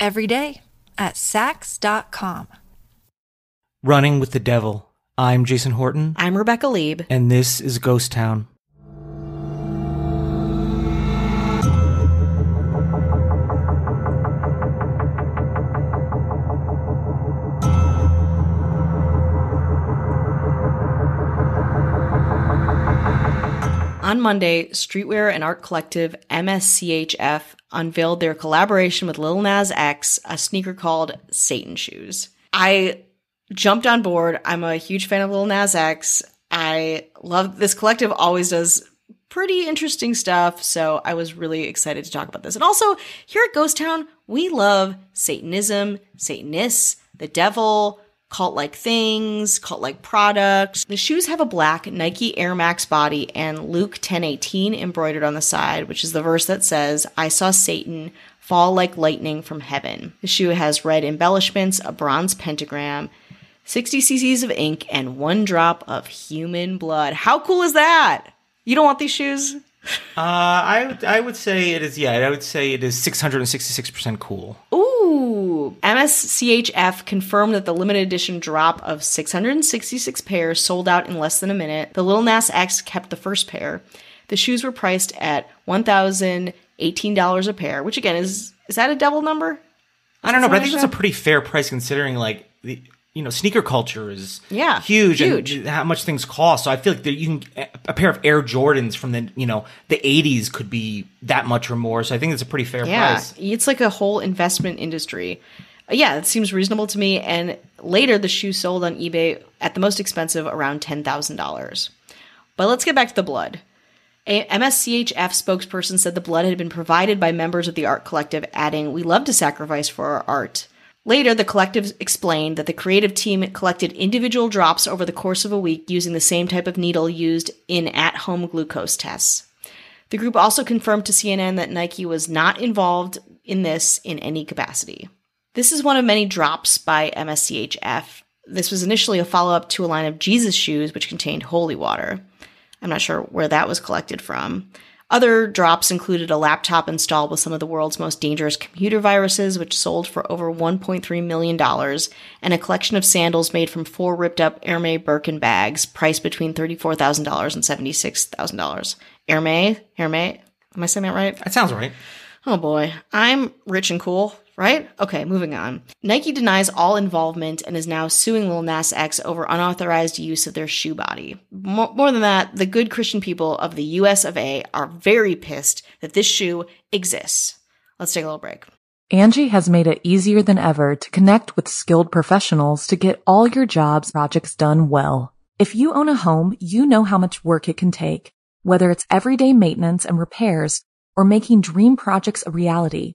every day at Saks.com. Running with the Devil. I'm Jason Horton, I'm Rebecca Lieb. and this is Ghost Town. On Monday, streetwear and art collective MSCHF unveiled their collaboration with Lil Nas X, a sneaker called Satan Shoes. I jumped on board. I'm a huge fan of Lil Nas X. I love this collective always does pretty interesting stuff, so I was really excited to talk about this. And also, here at Ghost Town, we love Satanism, Satanists, the devil, cult like things, cult like products. The shoes have a black Nike Air Max body and Luke 1018 embroidered on the side, which is the verse that says, I saw Satan fall like lightning from heaven. The shoe has red embellishments, a bronze pentagram, 60 cc's of ink, and one drop of human blood. How cool is that? You don't want these shoes? Uh, I would- I would say it is yeah I would say it is 666 percent cool. Ooh. MSCHF confirmed that the limited edition drop of 666 pairs sold out in less than a minute. The Little Nas X kept the first pair. The shoes were priced at $1,018 a pair, which again is is that a double number? I don't know, but I think that's a pretty fair price considering like the you know sneaker culture is Yeah, huge, huge. and how much things cost. So I feel like that you can a pair of Air Jordans from the you know the 80s could be that much or more. So I think it's a pretty fair Yeah, price. it's like a whole investment industry. Yeah, it seems reasonable to me. And later, the shoe sold on eBay at the most expensive, around ten thousand dollars. But let's get back to the blood. A MSCHF spokesperson said the blood had been provided by members of the art collective, adding, "We love to sacrifice for our art." Later, the collective explained that the creative team collected individual drops over the course of a week using the same type of needle used in at-home glucose tests. The group also confirmed to CNN that Nike was not involved in this in any capacity. This is one of many drops by MSCHF. This was initially a follow up to a line of Jesus shoes, which contained holy water. I'm not sure where that was collected from. Other drops included a laptop installed with some of the world's most dangerous computer viruses, which sold for over $1.3 million, and a collection of sandals made from four ripped up Hermes Birkin bags, priced between $34,000 and $76,000. Hermes? Hermes? Am I saying that right? That sounds right. Oh boy, I'm rich and cool, right? Okay, moving on. Nike denies all involvement and is now suing Lil Nas X over unauthorized use of their shoe body. More, more than that, the good Christian people of the US of A are very pissed that this shoe exists. Let's take a little break. Angi has made it easier than ever to connect with skilled professionals to get all your jobs projects done well. If you own a home, you know how much work it can take, whether it's everyday maintenance and repairs or making dream projects a reality.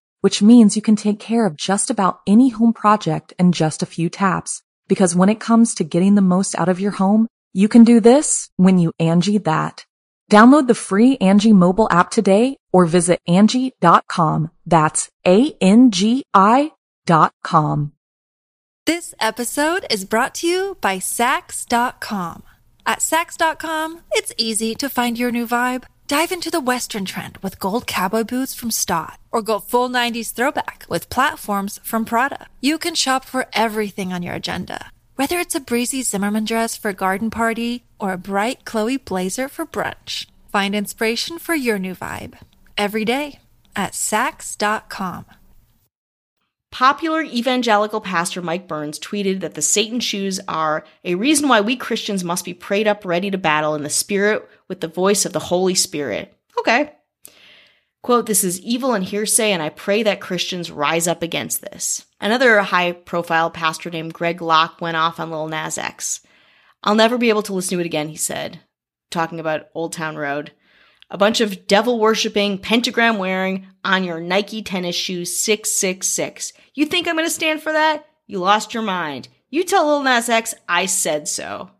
which means you can take care of just about any home project in just a few taps. Because when it comes to getting the most out of your home, you can do this when you Angi that. Download the free Angi mobile app today or visit Angi.com. That's A-N-G-I dot com. This episode is brought to you by Saks.com. At Saks.com, it's easy to find your new vibe. Dive into the Western trend with gold cowboy boots from Staud, or go full 90s throwback with platforms from Prada. You can shop for everything on your agenda, whether it's a breezy Zimmermann dress for a garden party or a bright Chloe blazer for brunch. Find inspiration for your new vibe every day at Saks.com. Popular evangelical pastor Mike Burns tweeted that the Satan shoes are a reason why we Christians must be prayed up ready to battle in the spirit with the voice of the Holy Spirit. Okay. Quote, this is evil and hearsay, and I pray that Christians rise up against this. Another high profile pastor named Greg Locke went off on Lil Nas X. I'll never be able to listen to it again, he said, talking about Old Town Road. A bunch of devil worshipping, pentagram wearing on your Nike tennis shoes 666. You think I'm going to stand for that? You lost your mind. You tell Lil Nas X I said so.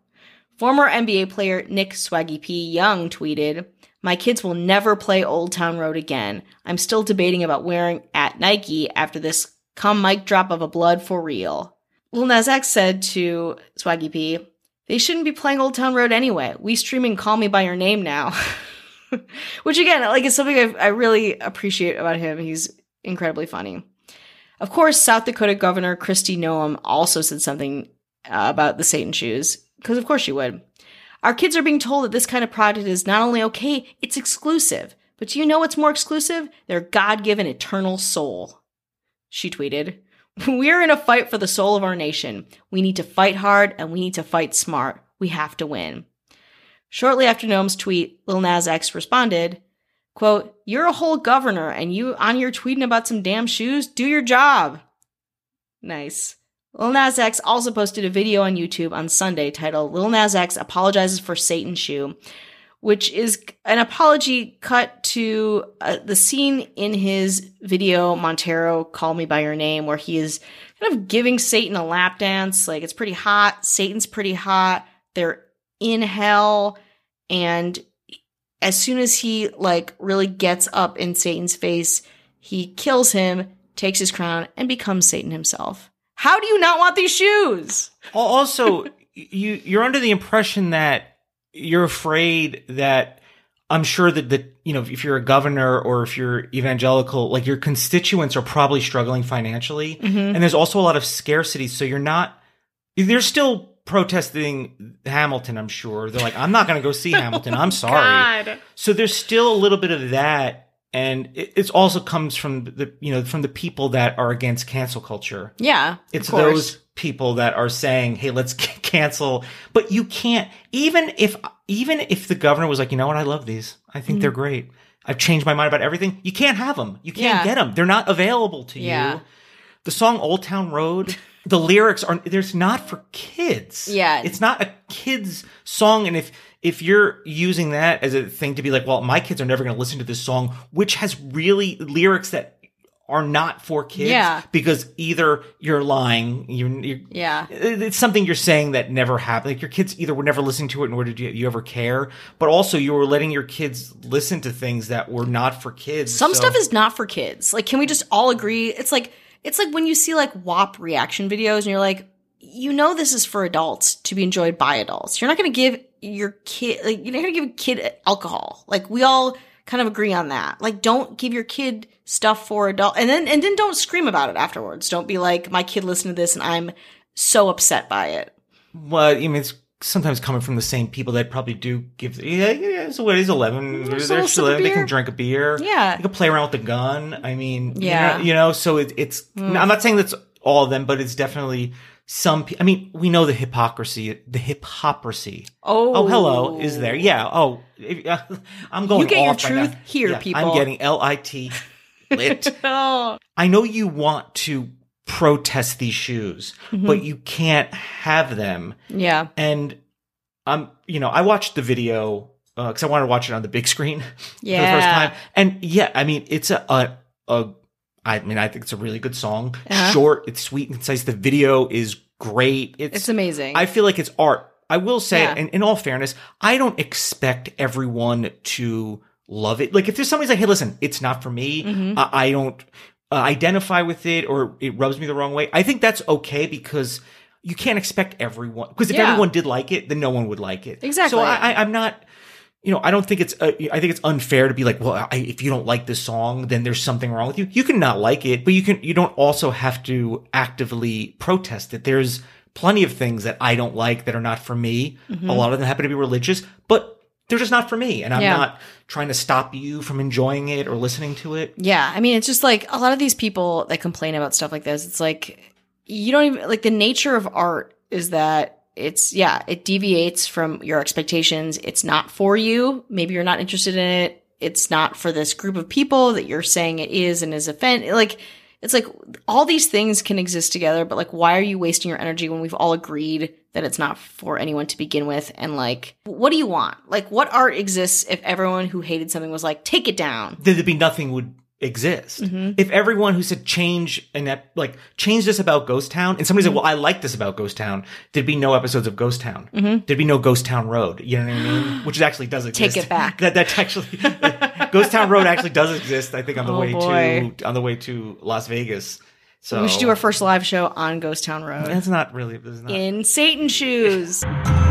Former NBA player Nick Swaggy P. Young tweeted, My kids will never play Old Town Road again. I'm still debating about wearing at Nike after this come mic drop of a blood for real. Lil Nas X said to Swaggy P, They shouldn't be playing Old Town Road anyway. We streaming Call Me By Your Name now. Which again, like is something I, I really appreciate about him. He's incredibly funny. Of course, South Dakota Governor Kristi Noem also said something uh, about the Satan shoes, because of course she would. Our kids are being told that this kind of product is not only okay, it's exclusive. But do you know what's more exclusive? Their God given eternal soul. She tweeted, We are in a fight for the soul of our nation. We need to fight hard and we need to fight smart. We have to win. Shortly after Noem's tweet, Lil Nas X responded, quote, You're a whole governor and you on your tweeting about some damn shoes? Do your job. Nice. Lil Nas X also posted a video on YouTube on Sunday titled Lil Nas X Apologizes for Satan Shoe, which is an apology cut to uh, the scene in his video Montero Call Me By Your Name where he is kind of giving Satan a lap dance. Like it's pretty hot. Satan's pretty hot. They're in hell and as soon as he like really gets up in Satan's face, he kills him, takes his crown and becomes Satan himself. How do you not want these shoes? Also, you you're under the impression that you're afraid that I'm sure that that you know if you're a governor or if you're evangelical, like your constituents are probably struggling financially, mm-hmm. and there's also a lot of scarcity. So you're not. They're still protesting Hamilton. I'm sure they're like, I'm not going to go see Hamilton. I'm sorry. God. So there's still a little bit of that, and it it's also comes from the you know from the people that are against cancel culture. Yeah. It's those people that are saying, "Hey, let's c- cancel." But you can't even if even if the governor was like, "You know what? I love these. I think they're mm. great. I've changed my mind about everything." You can't have them. You can't Yeah. get them. They're not available to Yeah. you. The song "Old Town Road." The lyrics are there's not for kids. Yeah. It's not a kids song and if if you're using that as a thing to be like, well, my kids are never going to listen to this song, which has really lyrics that are not for kids Yeah. because either you're lying, you're, you're Yeah. it's something you're saying that never happened. Like your kids either were never listening to it, nor did you, you ever care. But also, you were letting your kids listen to things that were not for kids. Some So- stuff is not for kids. Like, can we just all agree? It's like it's like when you see like WAP reaction videos and you're like, you know, this is for adults to be enjoyed by adults. You're not going to give your kid like you're not going to give a kid alcohol. Like we all kind of agree on that. Like, don't give your kid stuff for adult, and then and then don't scream about it afterwards. Don't be like, my kid listened to this and I'm so upset by it. Well, I mean, it's sometimes coming from the same people that probably do give. Yeah, yeah. Mm, so what is eleven? They're still, of they can drink a beer. Yeah. they can play around with the gun. I mean, you Yeah. know- you know. So it, it's. Mm. I'm not saying that's all of them, but it's definitely some. pe- I mean, we know the hypocrisy. The hypocrisy. Oh, Oh, hello, is there? Yeah. Oh, if- uh, I'm going. You get your right truth now. here, Yeah, people. I'm getting L I T lit. Oh, I know you want to protest these shoes, but you can't have them. Yeah. And I'm, um, you know, I watched the video because I wanted to watch it on the big screen for the first time. And yeah, I mean, it's a, a, a I mean, I think it's a really good song. Uh-huh. Short, it's sweet and concise. The video is great. It's, It's amazing. I feel like it's art. I will say, Yeah. and in all fairness, I don't expect everyone to love it. Like, if there's somebody's like, "Hey, listen, it's not for me," Mm-hmm. I, I don't uh, identify with it, or it rubs me the wrong way. I think that's okay because you can't expect everyone. Because if Yeah. everyone did like it, then no one would like it. Exactly. So I, I, I'm not. You know, I don't think it's. Uh, I think it's unfair to be like, well, I, if you don't like this song, then there's something wrong with you. You can not like it, but you can. You don't also have to actively protest it. There's plenty of things that I don't like that are not for me. Mm-hmm. A lot of them happen to be religious, but they're just not for me. And I'm Yeah. not trying to stop you from enjoying it or listening to it. Yeah, I mean, it's just like a lot of these people that complain about stuff like this. It's like you don't even like the nature of art is that it's yeah, it deviates from your expectations. It's not for you. Maybe you're not interested in it. It's not for this group of people that you're saying it is and is offend. Like it's like all these things can exist together, but like why are you wasting your energy when we've all agreed that it's not for anyone to begin with? And like, what do you want? Like, what art exists if everyone who hated something was like, take it down? there'd be nothing would exist. Mm-hmm. If everyone who said change and that like change this about Ghost Town and somebody Mm-hmm. said, well, I like this about Ghost Town, there'd be no episodes of Ghost Town. There'd be no Ghost Town Road. You know what I mean? Which actually does exist. Mm-hmm. it back. that that's actually Ghost Town Road actually does exist. I think on the Oh, way boy. to on the way to Las Vegas. So We should do our first live show on Ghost Town Road That's not really. Not. in Satan shoes.